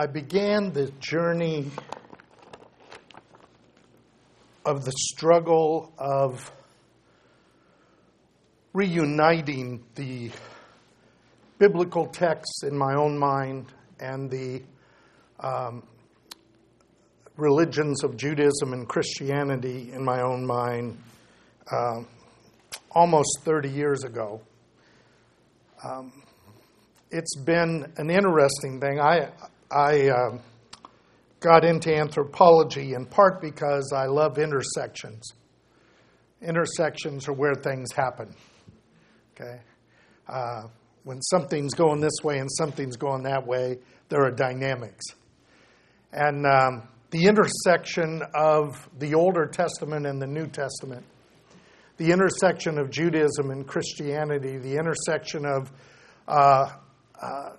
I began the journey of the struggle of reuniting the biblical texts in my own mind and the um, religions of Judaism and Christianity in my own mind uh, almost 30 years ago. Um, it's been an interesting thing. I, I uh, got into anthropology in part because I love intersections. Intersections are where things happen. Okay? Uh, when something's going this way and something's going that way, there are dynamics. And um, the intersection of the Older Testament and the New Testament, the intersection of Judaism and Christianity, the intersection of uh, uh,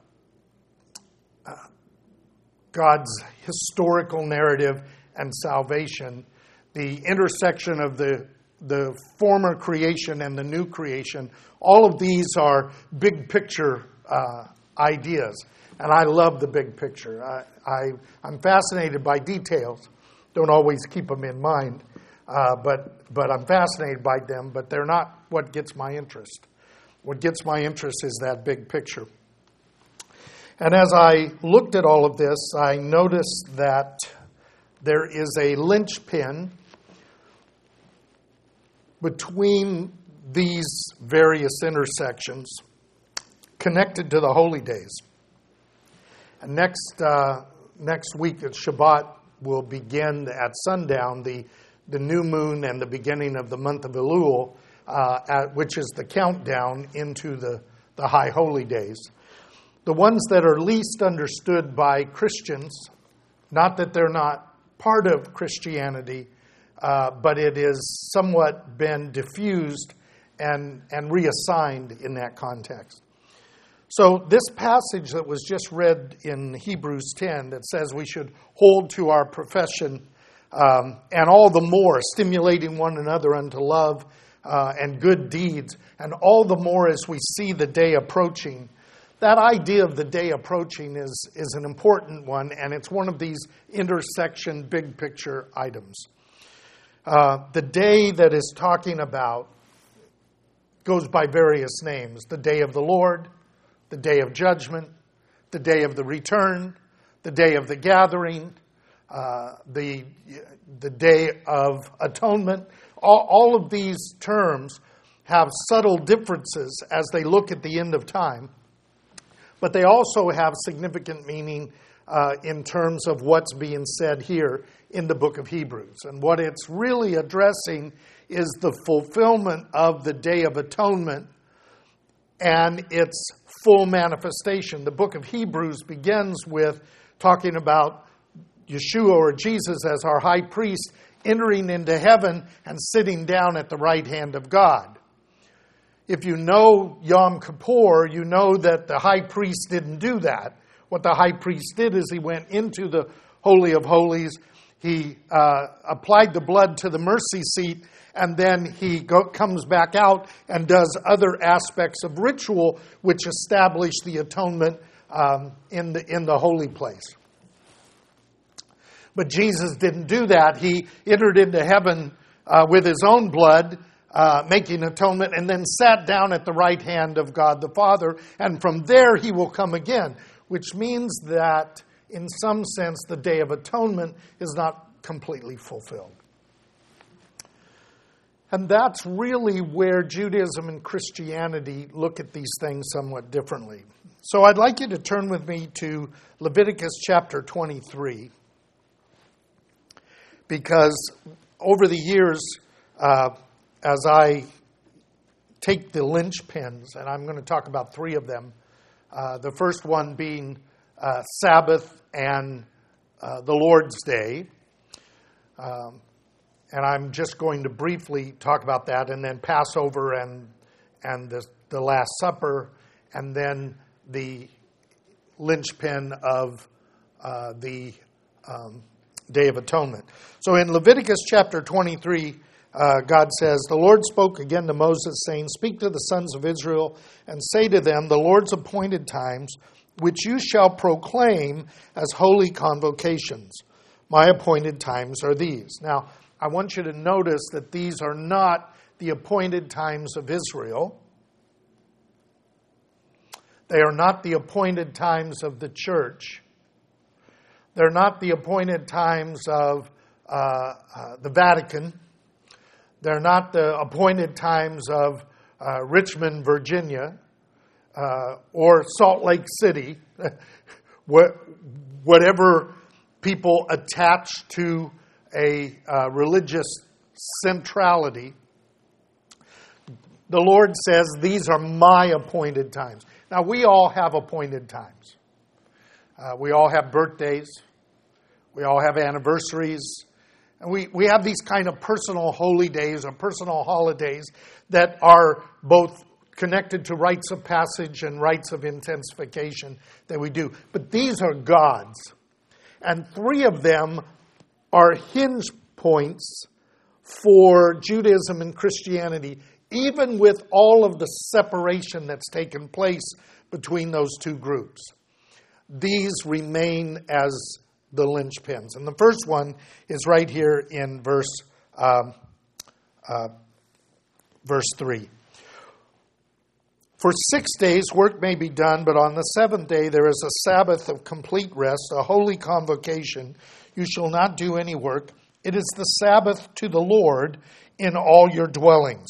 God's historical narrative and salvation, the intersection of the, the former creation and the new creation, all of these are big picture uh, ideas. And I love the big picture. I, I, am fascinated by details. Don't always keep them in mind, uh, but, but I'm fascinated by them, but they're not what gets my interest. What gets my interest is that big picture. And as I looked at all of this, I noticed that there is a linchpin between these various intersections connected to the holy days. And next, uh, next week at Shabbat will begin at sundown the, the new moon and the beginning of the month of Elul, uh, at, which is the countdown into the, the high holy days the ones that are least understood by Christians, not that they're not part of Christianity, uh, but it is somewhat been diffused and, and reassigned in that context. So, this passage that was just read in Hebrews 10 that says we should hold to our profession um, and all the more stimulating one another unto love uh, and good deeds, and all the more as we see the day approaching that idea of the day approaching is, is an important one, and it's one of these intersection big picture items. Uh, the day that is talking about goes by various names the day of the Lord, the day of judgment, the day of the return, the day of the gathering, uh, the, the day of atonement. All, all of these terms have subtle differences as they look at the end of time but they also have significant meaning uh, in terms of what's being said here in the book of Hebrews. And what it's really addressing is the fulfillment of the Day of Atonement and its full manifestation. The book of Hebrews begins with talking about Yeshua or Jesus as our high priest entering into heaven and sitting down at the right hand of God. If you know Yom Kippur, you know that the high priest didn't do that. What the high priest did is he went into the Holy of Holies, he uh, applied the blood to the mercy seat, and then he go, comes back out and does other aspects of ritual which establish the atonement um, in, the, in the holy place. But Jesus didn't do that. He entered into heaven uh, with his own blood uh, making atonement, and then sat down at the right hand of God the Father, and from there he will come again, which means that in some sense the Day of Atonement is not completely fulfilled. And that's really where Judaism and Christianity look at these things somewhat differently. So I'd like you to turn with me to Leviticus chapter 23, because over the years, uh, as I take the linchpins, and I'm going to talk about three of them. Uh, the first one being uh, Sabbath and uh, the Lord's Day. Um, and I'm just going to briefly talk about that, and then Passover and, and the, the Last Supper, and then the linchpin of uh, the um, Day of Atonement. So in Leviticus chapter 23, uh, God says, The Lord spoke again to Moses, saying, Speak to the sons of Israel and say to them, The Lord's appointed times which you shall proclaim as holy convocations. My appointed times are these. Now, I want you to notice that these are not the appointed times of Israel. They are not the appointed times of the church. They're not the appointed times of uh, uh, the Vatican. They're not the appointed times of uh, Richmond, Virginia, uh, or Salt Lake City, whatever people attach to a uh, religious centrality. The Lord says, These are my appointed times. Now, we all have appointed times. Uh, we all have birthdays. We all have anniversaries. And we, we have these kind of personal holy days or personal holidays that are both connected to rites of passage and rites of intensification that we do. But these are God's. And three of them are hinge points for Judaism and Christianity, even with all of the separation that's taken place between those two groups. These remain as the linchpins. And the first one is right here in verse, um, uh, verse 3. For six days work may be done, but on the seventh day there is a Sabbath of complete rest, a holy convocation. You shall not do any work. It is the Sabbath to the Lord in all your dwellings.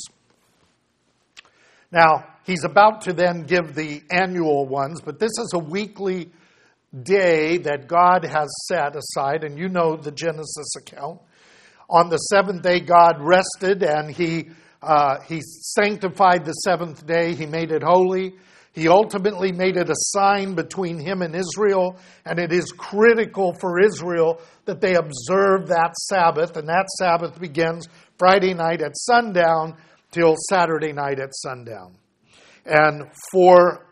Now, he's about to then give the annual ones, but this is a weekly day that God has set aside, and you know the Genesis account. On the seventh day, God rested and he uh, he sanctified the seventh day, he made it holy. He ultimately made it a sign between him and Israel, and it is critical for Israel that they observe that Sabbath, and that Sabbath begins Friday night at sundown till Saturday night at sundown. And for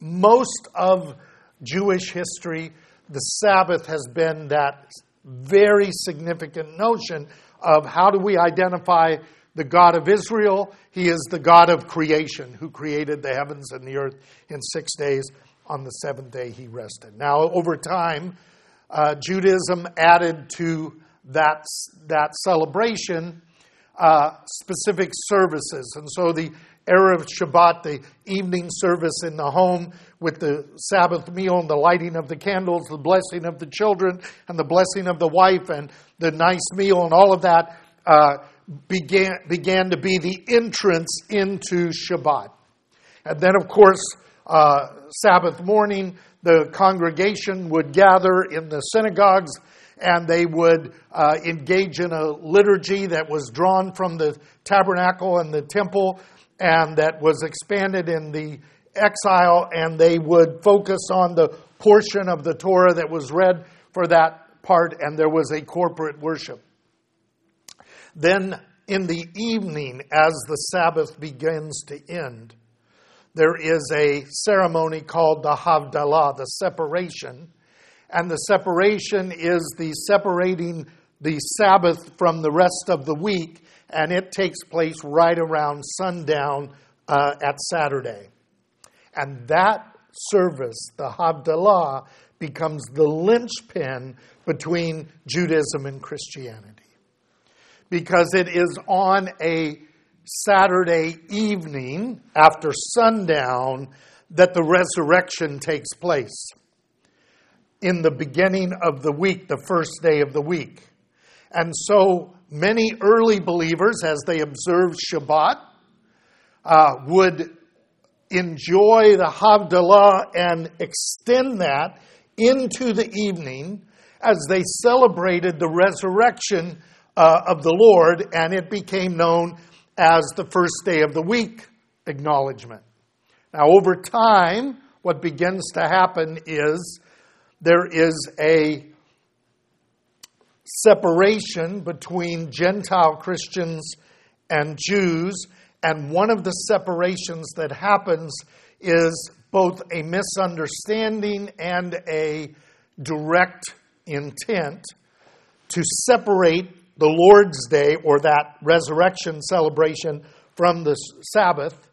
most of Jewish history, the Sabbath has been that very significant notion of how do we identify the God of Israel. He is the God of creation who created the heavens and the earth in six days. On the seventh day, he rested. Now, over time, uh, Judaism added to that, that celebration uh, specific services. And so the Erev Shabbat, the evening service in the home with the Sabbath meal and the lighting of the candles, the blessing of the children and the blessing of the wife and the nice meal and all of that uh, began, began to be the entrance into Shabbat. And then, of course, uh, Sabbath morning, the congregation would gather in the synagogues and they would uh, engage in a liturgy that was drawn from the tabernacle and the temple and that was expanded in the exile, and they would focus on the portion of the Torah that was read for that part, and there was a corporate worship. Then in the evening, as the Sabbath begins to end, there is a ceremony called the Havdalah, the separation. And the separation is the separating the Sabbath from the rest of the week, and it takes place right around sundown uh, at Saturday. And that service, the Havdalah, becomes the linchpin between Judaism and Christianity because it is on a Saturday evening after sundown that the resurrection takes place. In the beginning of the week, the first day of the week. And so many early believers, as they observed Shabbat, uh, would enjoy the Havdalah and extend that into the evening as they celebrated the resurrection uh, of the Lord, and it became known as the first day of the week acknowledgement. Now, over time, what begins to happen is there is a separation between Gentile Christians and Jews, and one of the separations that happens is both a misunderstanding and a direct intent to separate the Lord's Day or that resurrection celebration from the Sabbath.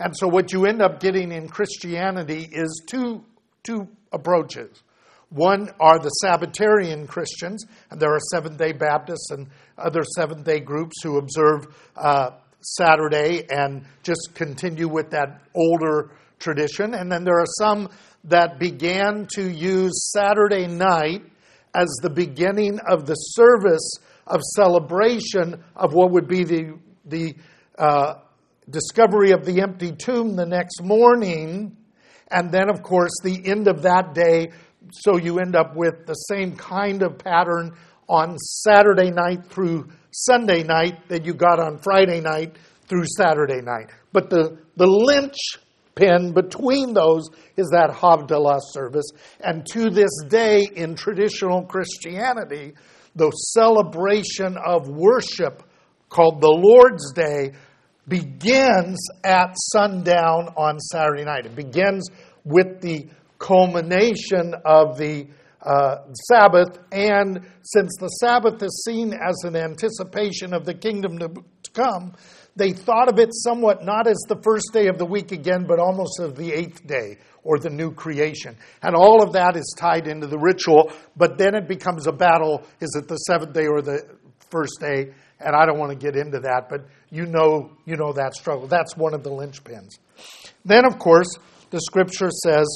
And so, what you end up getting in Christianity is two two approaches. One are the Sabbatarian Christians, and there are Seventh day Baptists and other Seventh day groups who observe uh, Saturday and just continue with that older tradition. And then there are some that began to use Saturday night as the beginning of the service of celebration of what would be the, the uh, discovery of the empty tomb the next morning. And then, of course, the end of that day. So you end up with the same kind of pattern on Saturday night through Sunday night that you got on Friday night through Saturday night. But the, the linchpin between those is that Havdalah service. And to this day, in traditional Christianity, the celebration of worship called the Lord's Day begins at sundown on Saturday night. It begins with the culmination of the uh, Sabbath, and since the Sabbath is seen as an anticipation of the kingdom to, come, they thought of it somewhat not as the first day of the week again, but almost as the eighth day or the new creation. And all of that is tied into the ritual, but then it becomes a battle is it the seventh day or the first day? And I don't want to get into that, but you know, you know that struggle. That's one of the linchpins. Then, of course, the scripture says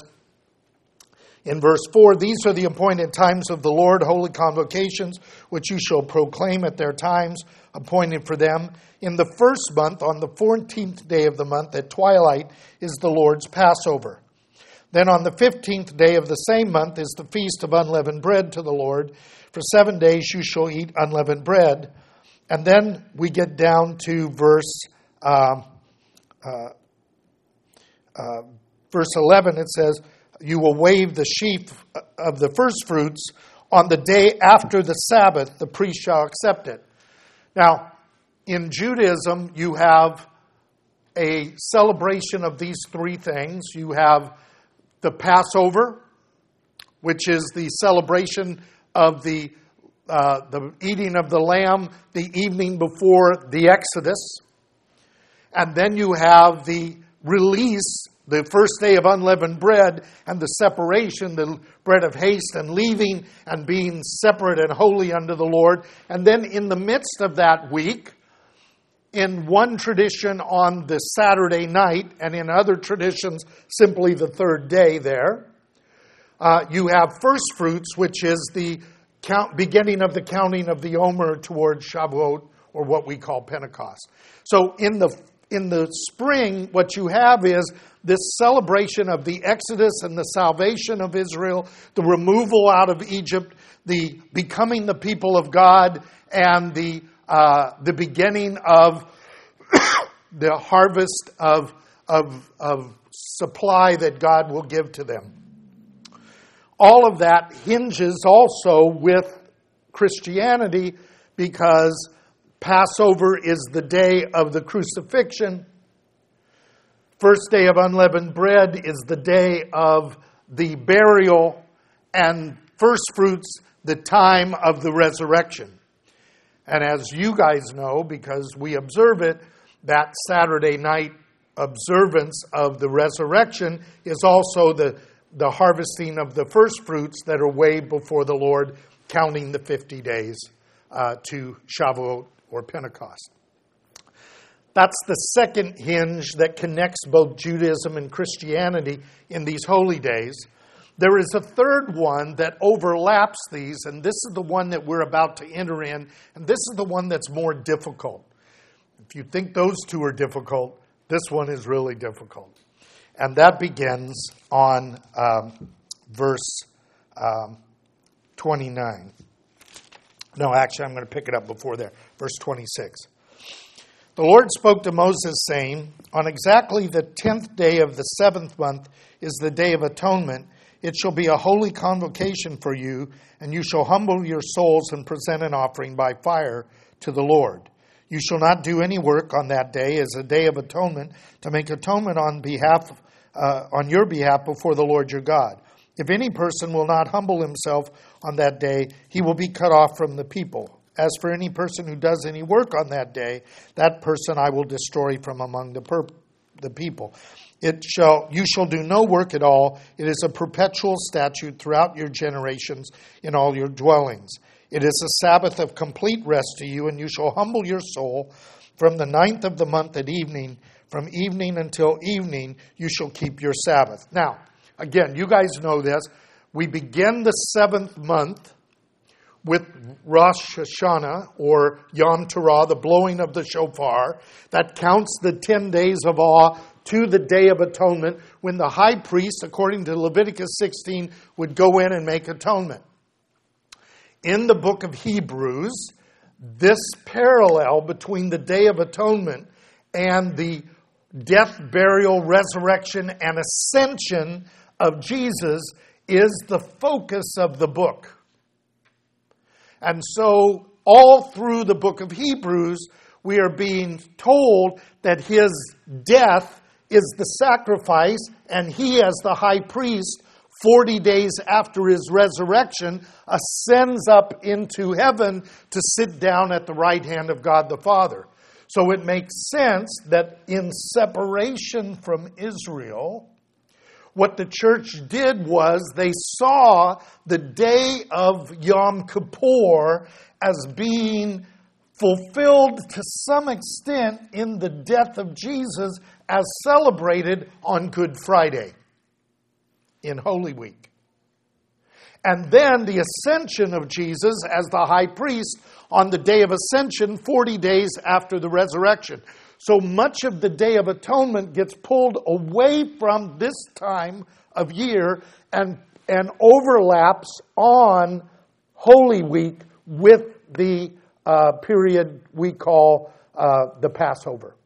in verse 4 These are the appointed times of the Lord, holy convocations, which you shall proclaim at their times appointed for them. In the first month, on the 14th day of the month at twilight, is the Lord's Passover. Then on the 15th day of the same month is the feast of unleavened bread to the Lord. For seven days you shall eat unleavened bread. And then we get down to verse uh, uh, uh, verse 11. It says, "You will wave the sheaf of the first fruits on the day after the Sabbath. The priest shall accept it." Now, in Judaism, you have a celebration of these three things. You have the Passover, which is the celebration of the uh, the eating of the lamb the evening before the Exodus. And then you have the release, the first day of unleavened bread, and the separation, the bread of haste, and leaving and being separate and holy unto the Lord. And then in the midst of that week, in one tradition on the Saturday night, and in other traditions, simply the third day there. Uh, you have first fruits, which is the count, beginning of the counting of the Omer towards Shavuot, or what we call Pentecost. So in the in the spring, what you have is this celebration of the Exodus and the salvation of Israel, the removal out of Egypt, the becoming the people of God, and the uh, the beginning of the harvest of, of, of supply that God will give to them. All of that hinges also with Christianity because Passover is the day of the crucifixion. First day of unleavened bread is the day of the burial, and first fruits, the time of the resurrection. And as you guys know, because we observe it, that Saturday night observance of the resurrection is also the, the harvesting of the first fruits that are weighed before the Lord, counting the 50 days uh, to Shavuot or Pentecost. That's the second hinge that connects both Judaism and Christianity in these holy days. There is a third one that overlaps these, and this is the one that we're about to enter in, and this is the one that's more difficult. If you think those two are difficult, this one is really difficult. And that begins on um, verse um, 29. No, actually, I'm going to pick it up before there. Verse 26. The Lord spoke to Moses, saying, On exactly the tenth day of the seventh month is the day of atonement it shall be a holy convocation for you, and you shall humble your souls and present an offering by fire to the Lord. You shall not do any work on that day as a day of atonement to make atonement on behalf uh, on your behalf before the Lord your God. If any person will not humble himself on that day, he will be cut off from the people. As for any person who does any work on that day, that person I will destroy from among the per- the people. It shall you shall do no work at all. It is a perpetual statute throughout your generations in all your dwellings. It is a Sabbath of complete rest to you, and you shall humble your soul from the ninth of the month at evening, from evening until evening, you shall keep your Sabbath. Now, again, you guys know this. We begin the seventh month with Rosh Hashanah or Yom Teruah, the blowing of the shofar. That counts the 10 days of awe to the Day of Atonement when the high priest, according to Leviticus 16, would go in and make atonement. In the book of Hebrews, this parallel between the Day of Atonement and the death, burial, resurrection, and ascension of Jesus is the focus of the book. And so, all through the book of Hebrews, we are being told that his death is the sacrifice, and he, as the high priest, 40 days after his resurrection, ascends up into heaven to sit down at the right hand of God the Father. So it makes sense that in separation from Israel, what the church did was they saw the day of Yom Kippur as being fulfilled to some extent in the death of Jesus as celebrated on Good Friday in Holy Week. And then the ascension of Jesus as the high priest on the day of ascension, 40 days after the resurrection. So much of the Day of Atonement gets pulled away from this time of year and, and overlaps on Holy Week with the uh, period we call uh, the Passover.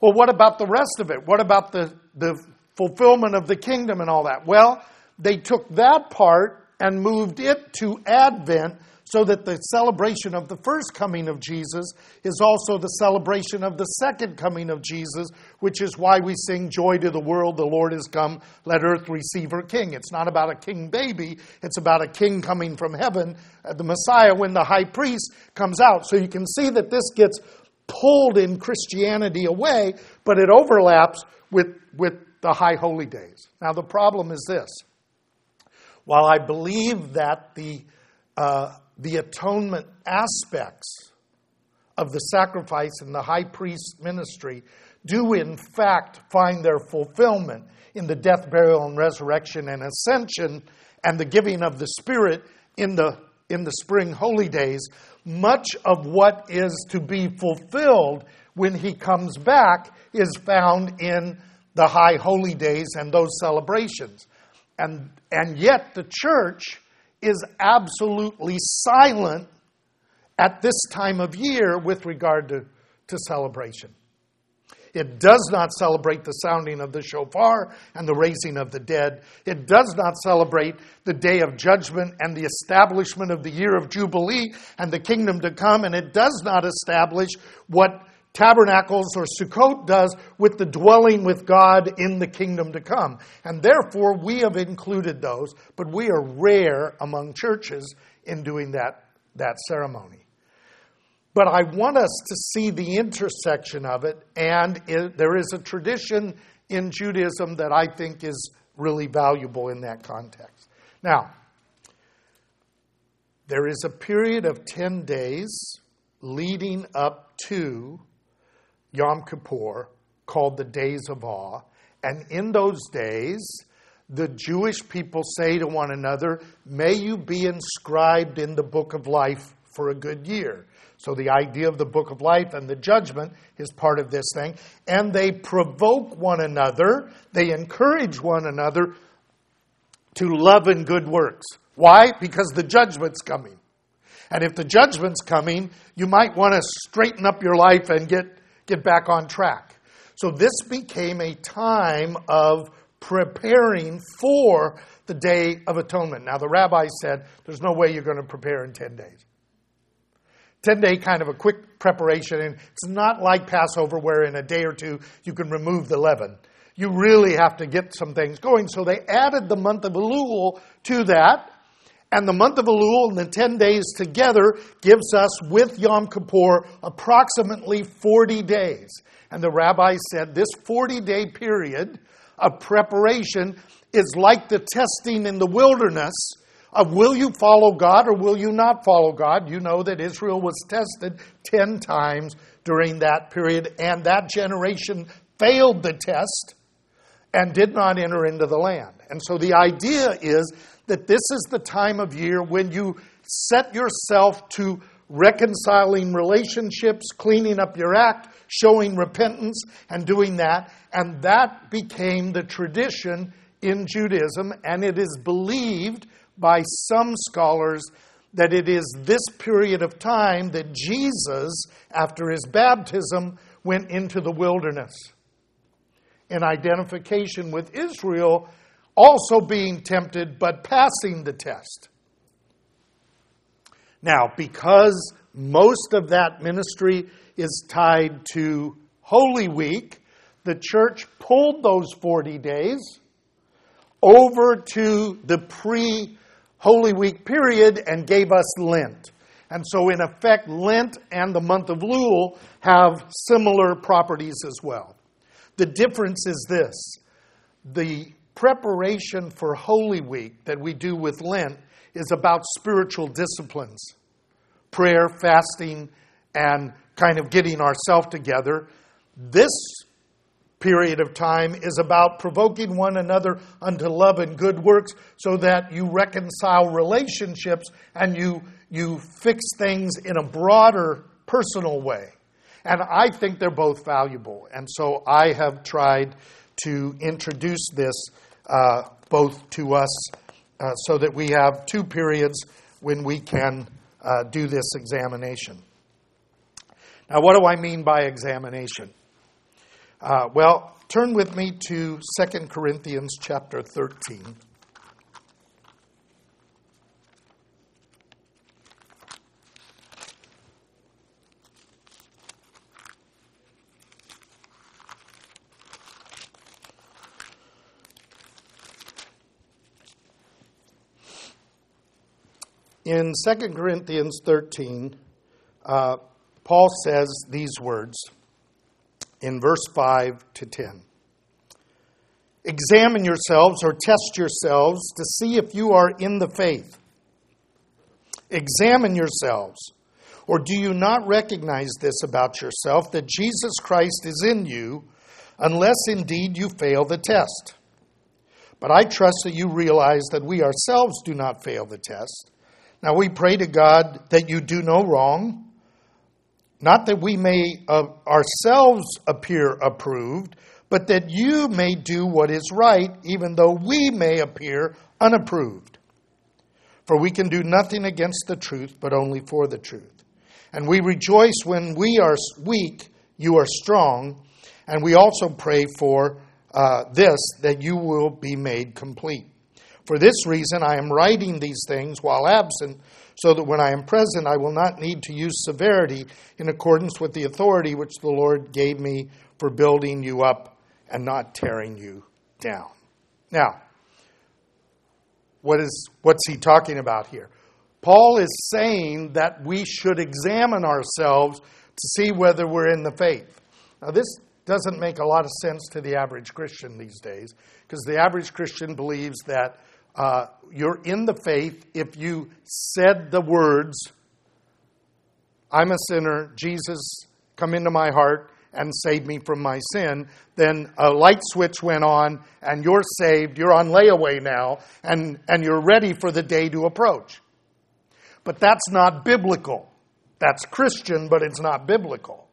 Well, what about the rest of it? What about the, the fulfillment of the kingdom and all that? Well, they took that part and moved it to Advent so that the celebration of the first coming of Jesus is also the celebration of the second coming of Jesus, which is why we sing Joy to the world, the Lord is come, let earth receive her king. It's not about a king baby, it's about a king coming from heaven, uh, the Messiah, when the high priest comes out. So you can see that this gets pulled in Christianity away, but it overlaps with, with the high holy days. Now, the problem is this. While I believe that the uh, the atonement aspects of the sacrifice and the high priest ministry do in fact find their fulfillment in the death, burial, and resurrection and ascension and the giving of the Spirit in the, in the spring holy days, much of what is to be fulfilled when he comes back is found in the high holy days and those celebrations. And, and yet the church is absolutely silent at this time of year with regard to, to celebration. It does not celebrate the sounding of the shofar and the raising of the dead. It does not celebrate the day of judgment and the establishment of the year of Jubilee and the kingdom to come. And it does not establish what Tabernacles or Sukkot does with the dwelling with God in the kingdom to come. And therefore, we have included those, but we are rare among churches in doing that, that ceremony. But I want us to see the intersection of it, and it, there is a tradition in Judaism that I think is really valuable in that context. Now, there is a period of 10 days leading up to Yom Kippur called the Days of Awe. And in those days, the Jewish people say to one another, May you be inscribed in the book of life for a good year. So the idea of the book of life and the judgment is part of this thing. And they provoke one another, they encourage one another to love and good works. Why? Because the judgment's coming. And if the judgment's coming, you might want to straighten up your life and get get back on track. So this became a time of preparing for the Day of Atonement. Now, the rabbi said, there's no way you're going to prepare in 10 days. 10 day kind of a quick preparation, and it's not like Passover where in a day or two you can remove the leaven. You really have to get some things going. So they added the month of Elul to that, And the month of Elul and the 10 days together gives us, with Yom Kippur, approximately 40 days. And the rabbi said this 40 day period of preparation is like the testing in the wilderness of will you follow God or will you not follow God? You know that Israel was tested 10 times during that period, and that generation failed the test and did not enter into the land. And so the idea is that this is the time of year when you set yourself to reconciling relationships, cleaning up your act, showing repentance, and doing that. And that became the tradition in Judaism, and it is believed by some scholars that it is this period of time that Jesus, after his baptism, went into the wilderness in identification with Israel also being tempted but passing the test. Now, because most of that ministry is tied to Holy Week, the church pulled those 40 days over to the pre Holy Week period and gave us Lent. And so, in effect, Lent and the month of Elul have similar properties as well. The difference is this the preparation for Holy Week that we do with Lent is about spiritual disciplines prayer, fasting, and kind of getting ourselves together. This period of time is about provoking one another unto love and good works so that you reconcile relationships and you, you fix things in a broader personal way. And I think they're both valuable. And so I have tried to introduce this uh, both to us uh, so that we have two periods when we can uh, do this examination. Now, what do I mean by examination? Uh, well, turn with me to 2 Corinthians chapter 13. In 2 Corinthians 13, uh, Paul says these words in verse 5 to 10 Examine yourselves or test yourselves to see if you are in the faith. Examine yourselves. Or do you not recognize this about yourself that Jesus Christ is in you, unless indeed you fail the test? But I trust that you realize that we ourselves do not fail the test. Now we pray to God that you do no wrong, not that we may uh, ourselves appear approved, but that you may do what is right, even though we may appear unapproved. For we can do nothing against the truth, but only for the truth. And we rejoice when we are weak, you are strong, and we also pray for uh, this, that you will be made complete. For this reason, I am writing these things while absent, so that when I am present, I will not need to use severity in accordance with the authority which the Lord gave me for building you up and not tearing you down. Now, what is, what's he talking about here? Paul is saying that we should examine ourselves to see whether we're in the faith. Now, this doesn't make a lot of sense to the average Christian these days because the average Christian believes that uh, you're in the faith if you said the words, I'm a sinner, Jesus, come into my heart and save me from my sin, then a light switch went on and you're saved, you're on layaway now, and, and you're ready for the day to approach. But that's not biblical. That's Christian, but it's not biblical.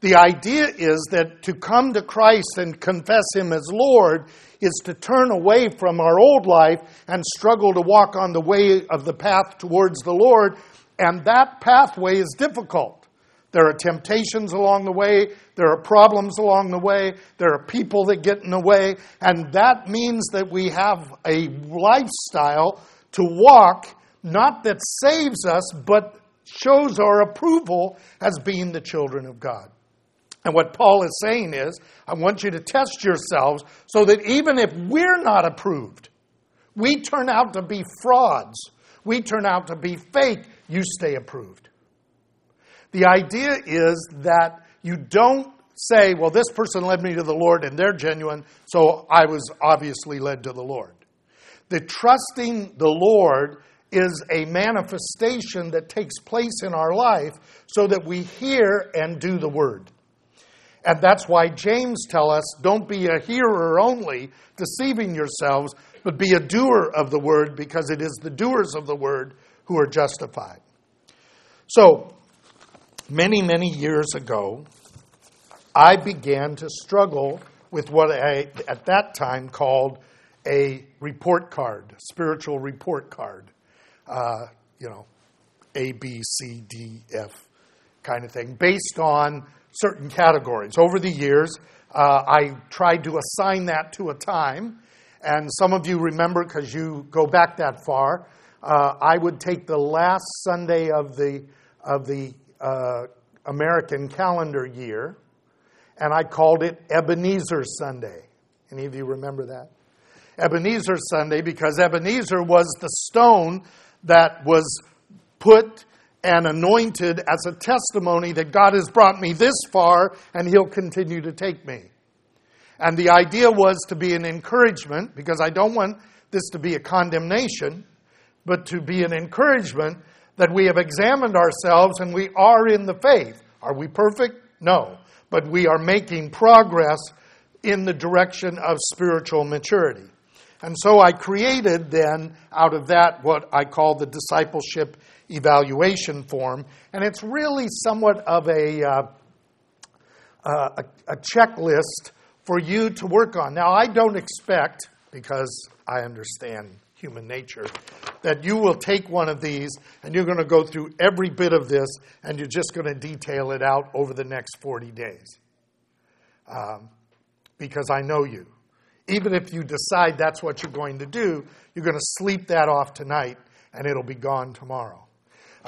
The idea is that to come to Christ and confess Him as Lord is to turn away from our old life and struggle to walk on the way of the path towards the Lord, and that pathway is difficult. There are temptations along the way, there are problems along the way, there are people that get in the way, and that means that we have a lifestyle to walk, not that saves us, but shows our approval as being the children of God. And what Paul is saying is, I want you to test yourselves so that even if we're not approved, we turn out to be frauds. we turn out to be fake, you stay approved. The idea is that you don't say, well, this person led me to the Lord and they're genuine, so I was obviously led to the Lord. The trusting the Lord is a manifestation that takes place in our life so that we hear and do the word. And that's why James tell us don't be a hearer only, deceiving yourselves, but be a doer of the word because it is the doers of the word who are justified. So, many, many years ago, I began to struggle with what I, at that time, called a report card, spiritual report card. Uh, you know, A, B, C, D, F kind of thing, based on certain categories. Over the years, uh, I tried to assign that to a time, and some of you remember because you go back that far. Uh, I would take the last Sunday of the of the uh, American calendar year, and I called it Ebenezer Sunday. Any of you remember that? Ebenezer Sunday because Ebenezer was the stone that was put and anointed as a testimony that God has brought me this far and He'll continue to take me. And the idea was to be an encouragement, because I don't want this to be a condemnation, but to be an encouragement that we have examined ourselves and we are in the faith. Are we perfect? No. But we are making progress in the direction of spiritual maturity. And so I created then out of that what I call the discipleship evaluation form. And it's really somewhat of a, uh, uh, a, a checklist for you to work on. Now, I don't expect, because I understand human nature, that you will take one of these and you're going to go through every bit of this and you're just going to detail it out over the next 40 days. Um, because I know you even if you decide that's what you're going to do, you're going to sleep that off tonight and it'll be gone tomorrow.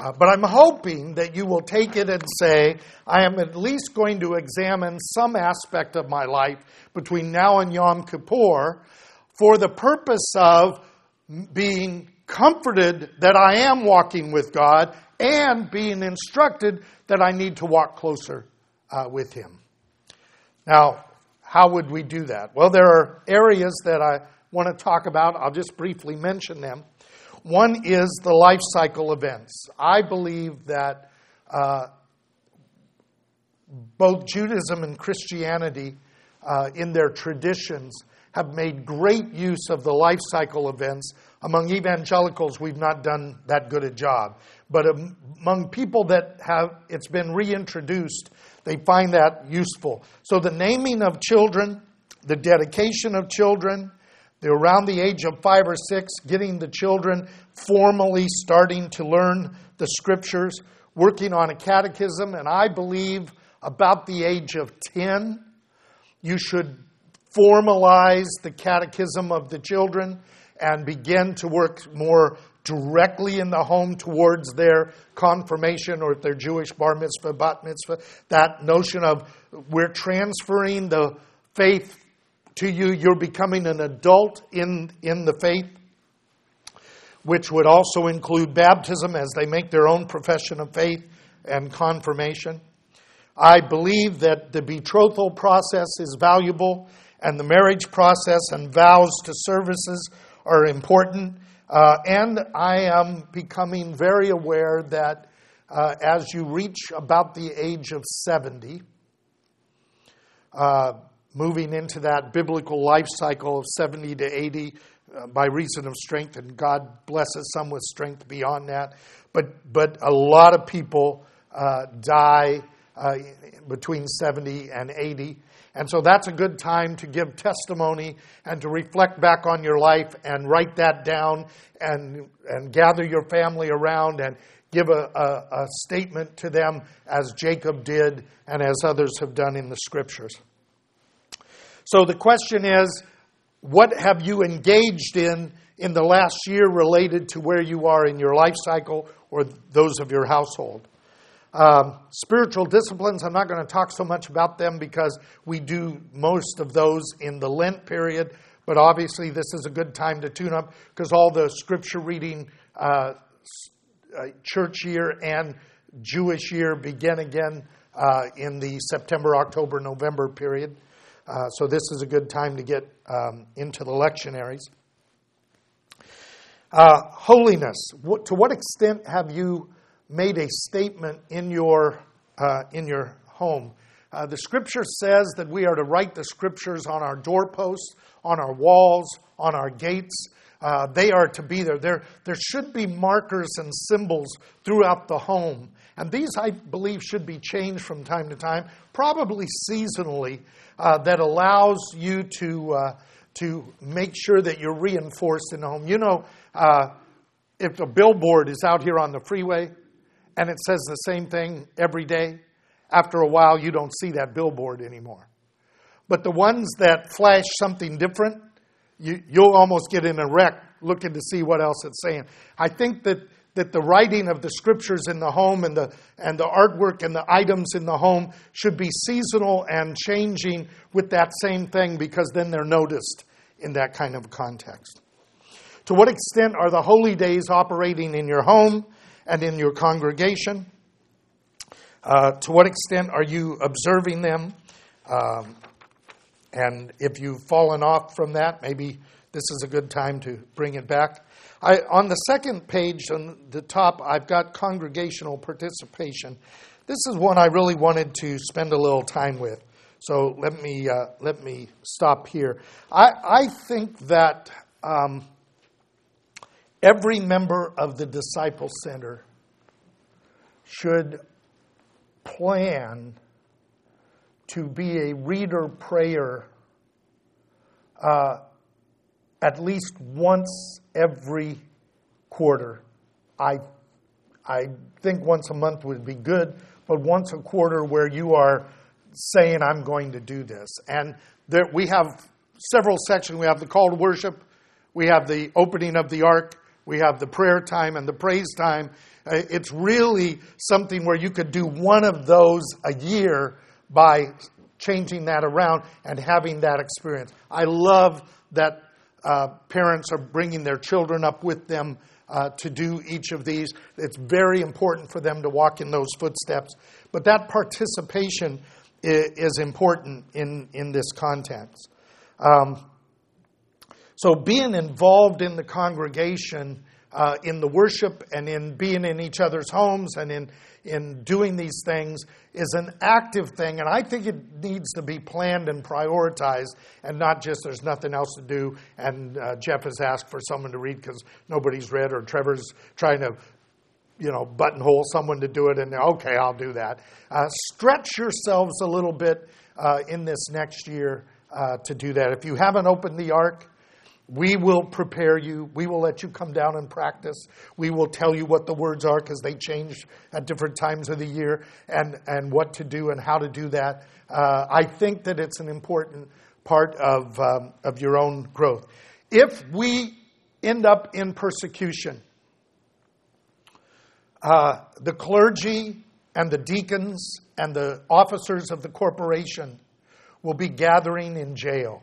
Uh, but I'm hoping that you will take it and say, I am at least going to examine some aspect of my life between now and Yom Kippur for the purpose of being comforted that I am walking with God and being instructed that I need to walk closer uh, with Him. Now, how would we do that? Well, there are areas that I want to talk about. I'll just briefly mention them. One is the life cycle events. I believe that uh, both Judaism and Christianity, uh, in their traditions, have made great use of the life cycle events. Among evangelicals, we've not done that good a job. But among people that have, it's been reintroduced they find that useful. So the naming of children, the dedication of children, they're around the age of five or six, getting the children formally starting to learn the scriptures, working on a catechism, and I believe about the age of 10, you should formalize the catechism of the children and begin to work more directly in the home towards their confirmation or if they're Jewish bar mitzvah, bat mitzvah, that notion of we're transferring the faith to you, you're becoming an adult in, in the faith, which would also include baptism as they make their own profession of faith and confirmation. I believe that the betrothal process is valuable and the marriage process and vows to services are important. Uh, and I am becoming very aware that uh, as you reach about the age of 70, uh, moving into that biblical life cycle of 70 to 80 uh, by reason of strength, and God blesses some with strength beyond that. But, but a lot of people uh, die uh, between 70 and 80. And so that's a good time to give testimony and to reflect back on your life and write that down and, and gather your family around and give a, a, a statement to them as Jacob did and as others have done in the scriptures. So the question is what have you engaged in in the last year related to where you are in your life cycle or those of your household? Um, spiritual disciplines, I'm not going to talk so much about them because we do most of those in the Lent period, but obviously this is a good time to tune up because all the scripture reading uh, uh, church year and Jewish year begin again uh, in the September, October, November period. Uh, so this is a good time to get um, into the lectionaries. Uh, holiness. What, to what extent have you made a statement in your uh, in your home? Uh, the Scripture says that we are to write the Scriptures on our doorposts, on our walls, on our gates. Uh, they are to be there. there. There should be markers and symbols throughout the home. And these, I believe, should be changed from time to time, probably seasonally, uh, that allows you to, uh, to make sure that you're reinforced in the home. You know, uh, if a billboard is out here on the freeway and it says the same thing every day, after a while you don't see that billboard anymore. But the ones that flash something different, you, you'll almost get in a wreck looking to see what else it's saying. I think that, that the writing of the scriptures in the home and the, and the artwork and the items in the home should be seasonal and changing with that same thing because then they're noticed in that kind of context. To what extent are the holy days operating in your home and in your congregation? Uh, to what extent are you observing them? Um, and if you've fallen off from that, maybe this is a good time to bring it back. I, on the second page, on the top, I've got congregational participation. This is one I really wanted to spend a little time with. So let me uh, let me stop here. I, I think that um, every member of the Disciple Center should plan to be a reader prayer uh, at least once every quarter. I, I think once a month would be good, but once a quarter where you are saying, I'm going to do this. And there, we have several sections. We have the call to worship, we have the opening of the ark, we have the prayer time and the praise time. Uh, it's really something where you could do one of those a year by changing that around and having that experience. I love that uh, parents are bringing their children up with them uh, to do each of these. It's very important for them to walk in those footsteps. But that participation is, is important in, in this context. Um, so being involved in the congregation, uh, in the worship, and in being in each other's homes and in in doing these things is an active thing, and I think it needs to be planned and prioritized, and not just there's nothing else to do. And uh, Jeff has asked for someone to read because nobody's read, or Trevor's trying to, you know, buttonhole someone to do it, and okay, I'll do that. Uh, stretch yourselves a little bit uh, in this next year uh, to do that. If you haven't opened the ark, we will prepare you. We will let you come down and practice. We will tell you what the words are because they change at different times of the year and, and what to do and how to do that. Uh, I think that it's an important part of, um, of your own growth. If we end up in persecution, uh, the clergy and the deacons and the officers of the corporation will be gathering in jail.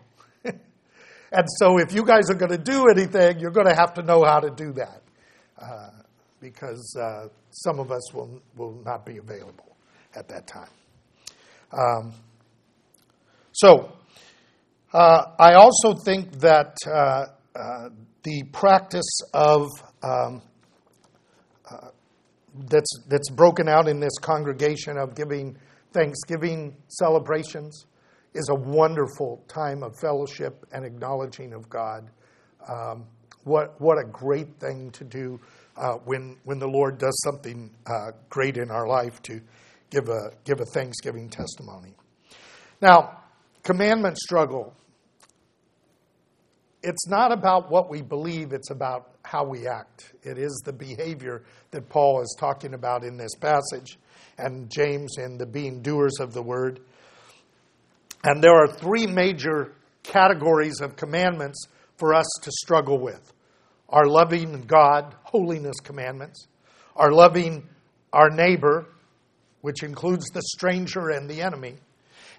And so, if you guys are going to do anything, you're going to have to know how to do that uh, because uh, some of us will, will not be available at that time. Um, so, uh, I also think that uh, uh, the practice of um, uh, that's, that's broken out in this congregation of giving Thanksgiving celebrations is a wonderful time of fellowship and acknowledging of God. Um, what, what a great thing to do uh, when, when the Lord does something uh, great in our life to give a, give a Thanksgiving testimony. Now, commandment struggle. It's not about what we believe, it's about how we act. It is the behavior that Paul is talking about in this passage, and James in the being doers of the word. And there are three major categories of commandments for us to struggle with our loving God, holiness commandments, our loving our neighbor, which includes the stranger and the enemy,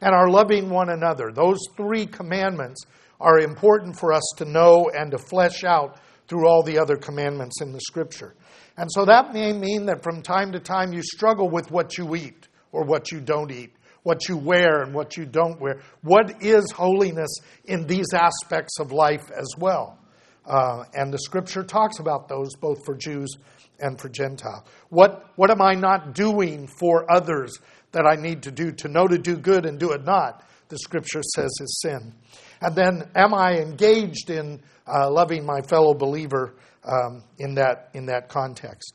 and our loving one another. Those three commandments are important for us to know and to flesh out through all the other commandments in the scripture. And so that may mean that from time to time you struggle with what you eat or what you don't eat, what you wear and what you don't wear. What is holiness in these aspects of life as well? Uh, and the scripture talks about those both for Jews and for Gentiles. What, what am I not doing for others that I need to do? To know to do good and do it not, the scripture says is sin. And then, am I engaged in uh, loving my fellow believer um, in, that, in that context?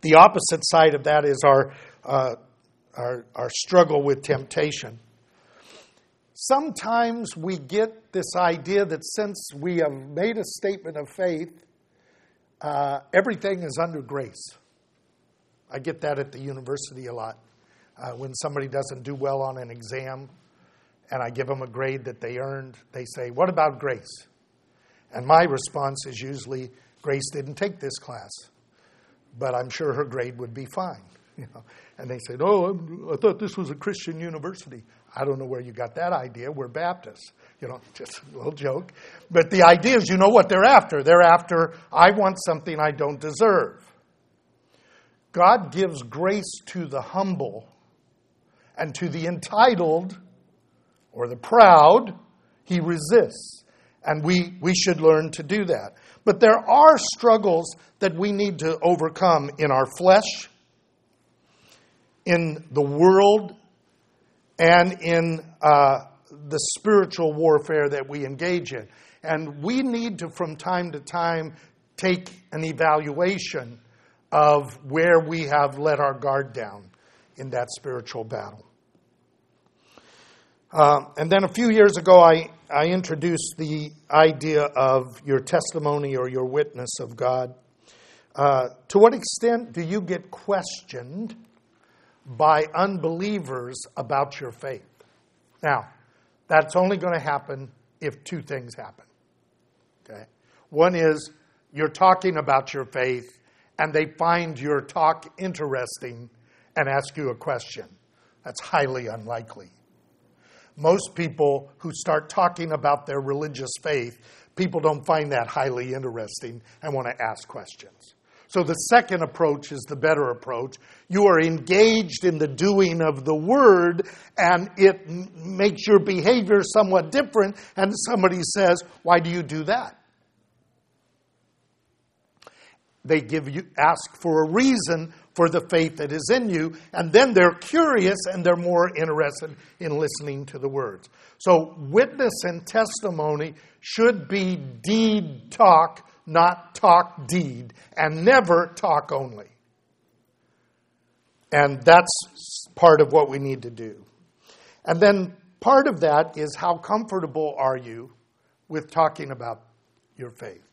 The opposite side of that is our, uh, our, our struggle with temptation. Sometimes we get this idea that since we have made a statement of faith, uh, everything is under grace. I get that at the university a lot. Uh, when somebody doesn't do well on an exam and I give them a grade that they earned, they say, What about grace? And my response is usually, Grace didn't take this class, but I'm sure her grade would be fine. You know? And they said, Oh, I thought this was a Christian university. I don't know where you got that idea. We're Baptists. You know, just a little joke. But the idea is, you know what they're after. They're after, I want something I don't deserve. God gives grace to the humble, and to the entitled or the proud, he resists. And we, we should learn to do that. But there are struggles that we need to overcome in our flesh, in the world, and in uh, the spiritual warfare that we engage in. And we need to, from time to time, take an evaluation of where we have let our guard down in that spiritual battle. Um, and then a few years ago, I, I introduced the idea of your testimony or your witness of God. Uh, to what extent do you get questioned by unbelievers about your faith? Now, that's only going to happen if two things happen. Okay? One is you're talking about your faith and they find your talk interesting and ask you a question. That's highly unlikely. Most people who start talking about their religious faith, people don't find that highly interesting and want to ask questions. So the second approach is the better approach. You are engaged in the doing of the word, and it makes your behavior somewhat different. And somebody says, Why do you do that? They give you ask for a reason for the faith that is in you, and then they're curious and they're more interested in listening to the words. So witness and testimony should be deed talk not talk deed, and never talk only. And that's part of what we need to do. And then part of that is how comfortable are you with talking about your faith?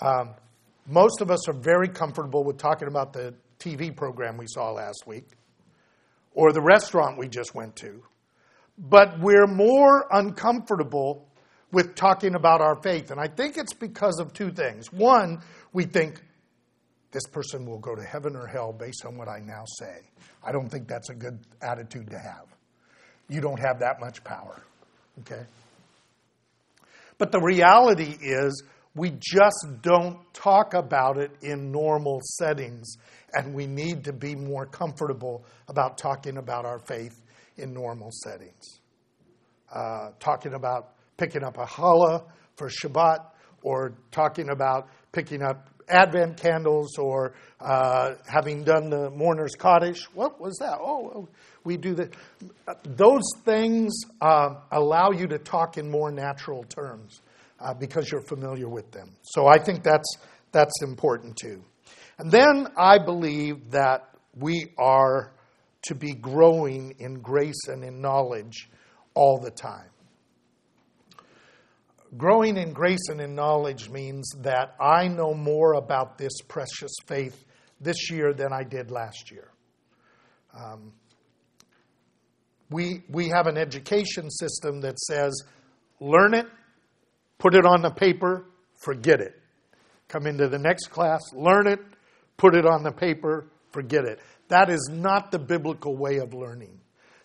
Um, most of us are very comfortable with talking about the TV program we saw last week or the restaurant we just went to, but we're more uncomfortable with talking about our faith. And I think it's because of two things. One, we think this person will go to heaven or hell based on what I now say. I don't think that's a good attitude to have. You don't have that much power. Okay? But the reality is, we just don't talk about it in normal settings, and we need to be more comfortable about talking about our faith in normal settings. Uh, talking about picking up a challah for Shabbat or talking about picking up Advent candles or uh, having done the mourner's Kaddish. What was that? Oh, we do that. Those things uh, allow you to talk in more natural terms uh, because you're familiar with them. So I think that's, that's important too. And then I believe that we are to be growing in grace and in knowledge all the time. Growing in grace and in knowledge means that I know more about this precious faith this year than I did last year. Um, we, we have an education system that says learn it, put it on the paper, forget it. Come into the next class, learn it, put it on the paper, forget it. That is not the biblical way of learning.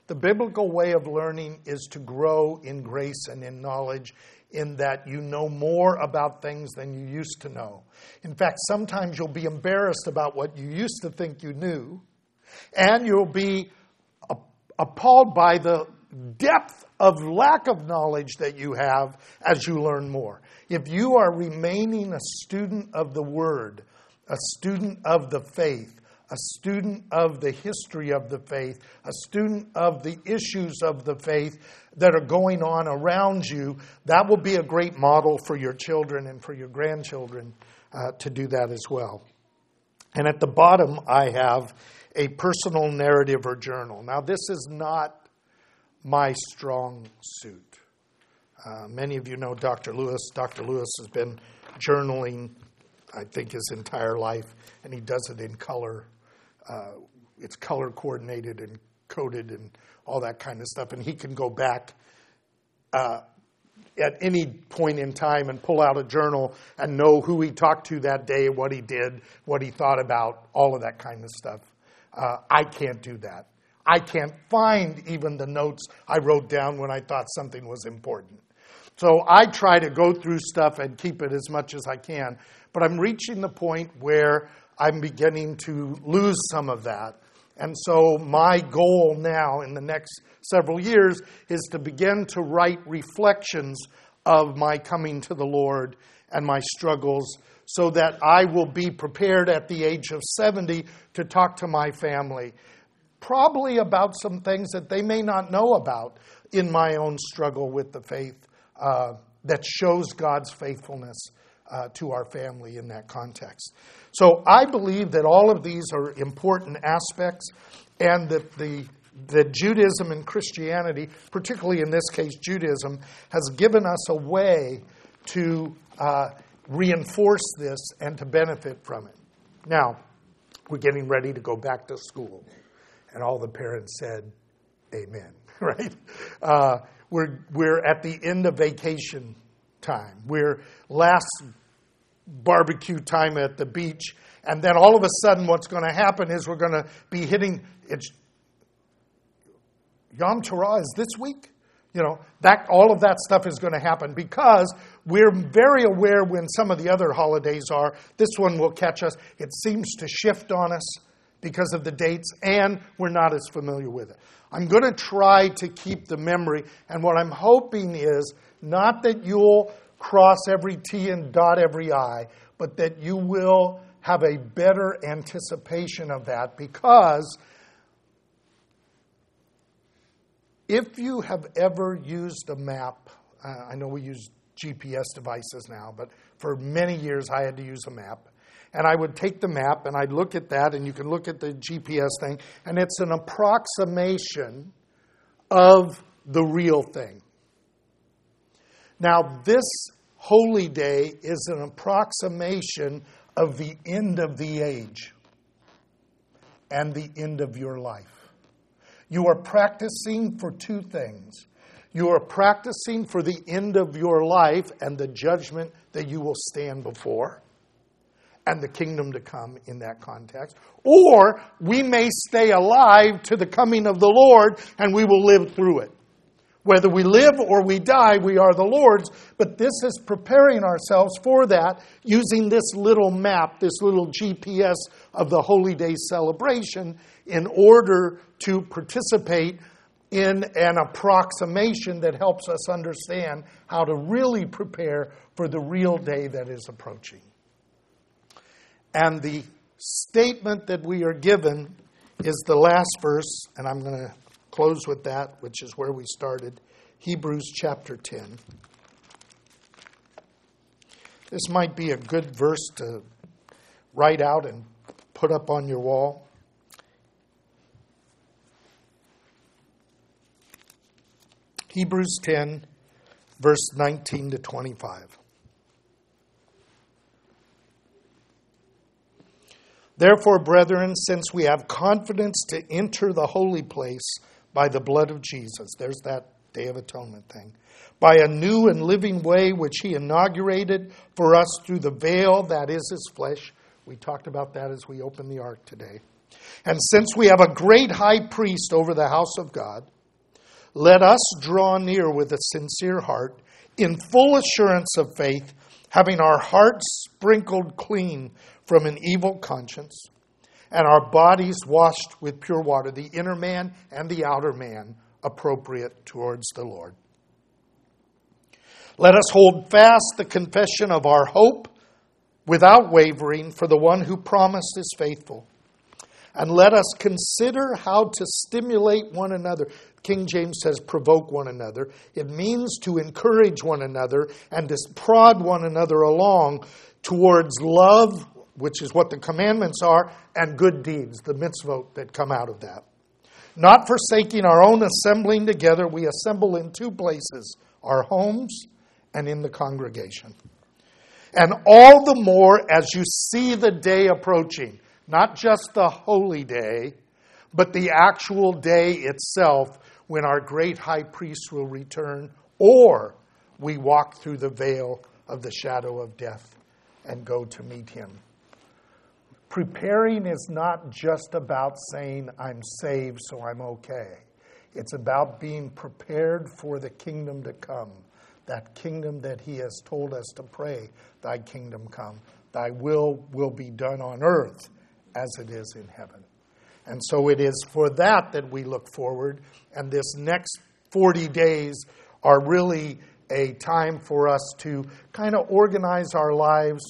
The biblical way of learning is to grow in grace and in knowledge, in that you know more about things than you used to know. In fact, sometimes you'll be embarrassed about what you used to think you knew, and you'll be appalled by the depth of lack of knowledge that you have as you learn more. If you are remaining a student of the Word, a student of the faith, a student of the history of the faith, a student of the issues of the faith that are going on around you, that will be a great model for your children and for your grandchildren uh, to do that as well. And at the bottom, I have a personal narrative or journal. Now, this is not my strong suit. Uh, many of you know Dr. Lewis. Dr. Lewis has been journaling, I think, his entire life, and he does it in color. Uh, it's color coordinated and coded and all that kind of stuff. And he can go back uh, at any point in time and pull out a journal and know who he talked to that day, what he did, what he thought about, all of that kind of stuff. Uh, I can't do that. I can't find even the notes I wrote down when I thought something was important. So I try to go through stuff and keep it as much as I can. But I'm reaching the point where I'm beginning to lose some of that. And so my goal now in the next several years is to begin to write reflections of my coming to the Lord and my struggles so that I will be prepared at the age of 70 to talk to my family, probably about some things that they may not know about in my own struggle with the faith uh, that shows God's faithfulness uh, to our family in that context. So I believe that all of these are important aspects, and that the that Judaism and Christianity, particularly in this case Judaism, has given us a way to uh, reinforce this and to benefit from it. Now, we're getting ready to go back to school, and all the parents said, "Amen." Right? Uh, we're, we're at the end of vacation time. We're last barbecue time at the beach. And then all of a sudden, what's going to happen is we're going to be hitting. It's, Yom Teruah is this week. You know, that, all of that stuff is going to happen because we're very aware when some of the other holidays are. This one will catch us. It seems to shift on us because of the dates, and we're not as familiar with it. I'm going to try to keep the memory, and what I'm hoping is not that you'll cross every T and dot every I, but that you will have a better anticipation of that because if you have ever used a map, uh, I know we use GPS devices now, but for many years I had to use a map and I would take the map and I'd look at that, and you can look at the GPS thing, and it's an approximation of the real thing. Now, this holy day is an approximation of the end of the age and the end of your life. You are practicing for two things. You are practicing for the end of your life and the judgment that you will stand before and the kingdom to come in that context. Or we may stay alive to the coming of the Lord and we will live through it. Whether we live or we die, we are the Lord's, but this is preparing ourselves for that using this little map, this little GPS of the Holy Day celebration in order to participate in an approximation that helps us understand how to really prepare for the real day that is approaching. And the statement that we are given is the last verse, and I'm going to close with that, which is where we started Hebrews chapter 10. This might be a good verse to write out and put up on your wall. Hebrews 10, verse 19 to 25. Therefore, brethren, since we have confidence to enter the holy place by the blood of Jesus, there's that Day of Atonement thing, by a new and living way which he inaugurated for us through the veil that is his flesh. We talked about that as we opened the ark today. And since we have a great high priest over the house of God, let us draw near with a sincere heart, in full assurance of faith, having our hearts sprinkled clean from an evil conscience, and our bodies washed with pure water, the inner man and the outer man, appropriate towards the Lord. Let us hold fast the confession of our hope without wavering, for the one who promised is faithful. And let us consider how to stimulate one another. King James says, provoke one another. It means to encourage one another and to prod one another along towards love, which is what the commandments are, and good deeds, the mitzvot that come out of that. Not forsaking our own assembling together, we assemble in two places our homes and in the congregation. And all the more as you see the day approaching, not just the holy day, but the actual day itself when our great high priest will return, or we walk through the veil of the shadow of death and go to meet him. Preparing is not just about saying, I'm saved, so I'm okay. It's about being prepared for the kingdom to come that kingdom that he has told us to pray, Thy kingdom come, Thy will will be done on earth as it is in heaven. And so it is for that that we look forward, and this next 40 days are really a time for us to kind of organize our lives,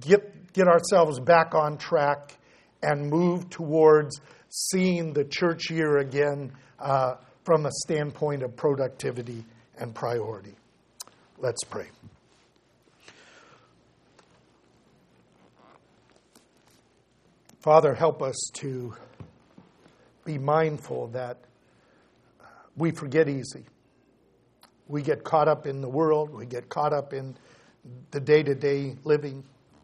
get, get ourselves back on track, and move towards seeing the church year again uh, from a standpoint of productivity and priority. Let's pray. Father, help us to be mindful that we forget easy. We get caught up in the world, we get caught up in the day to day living.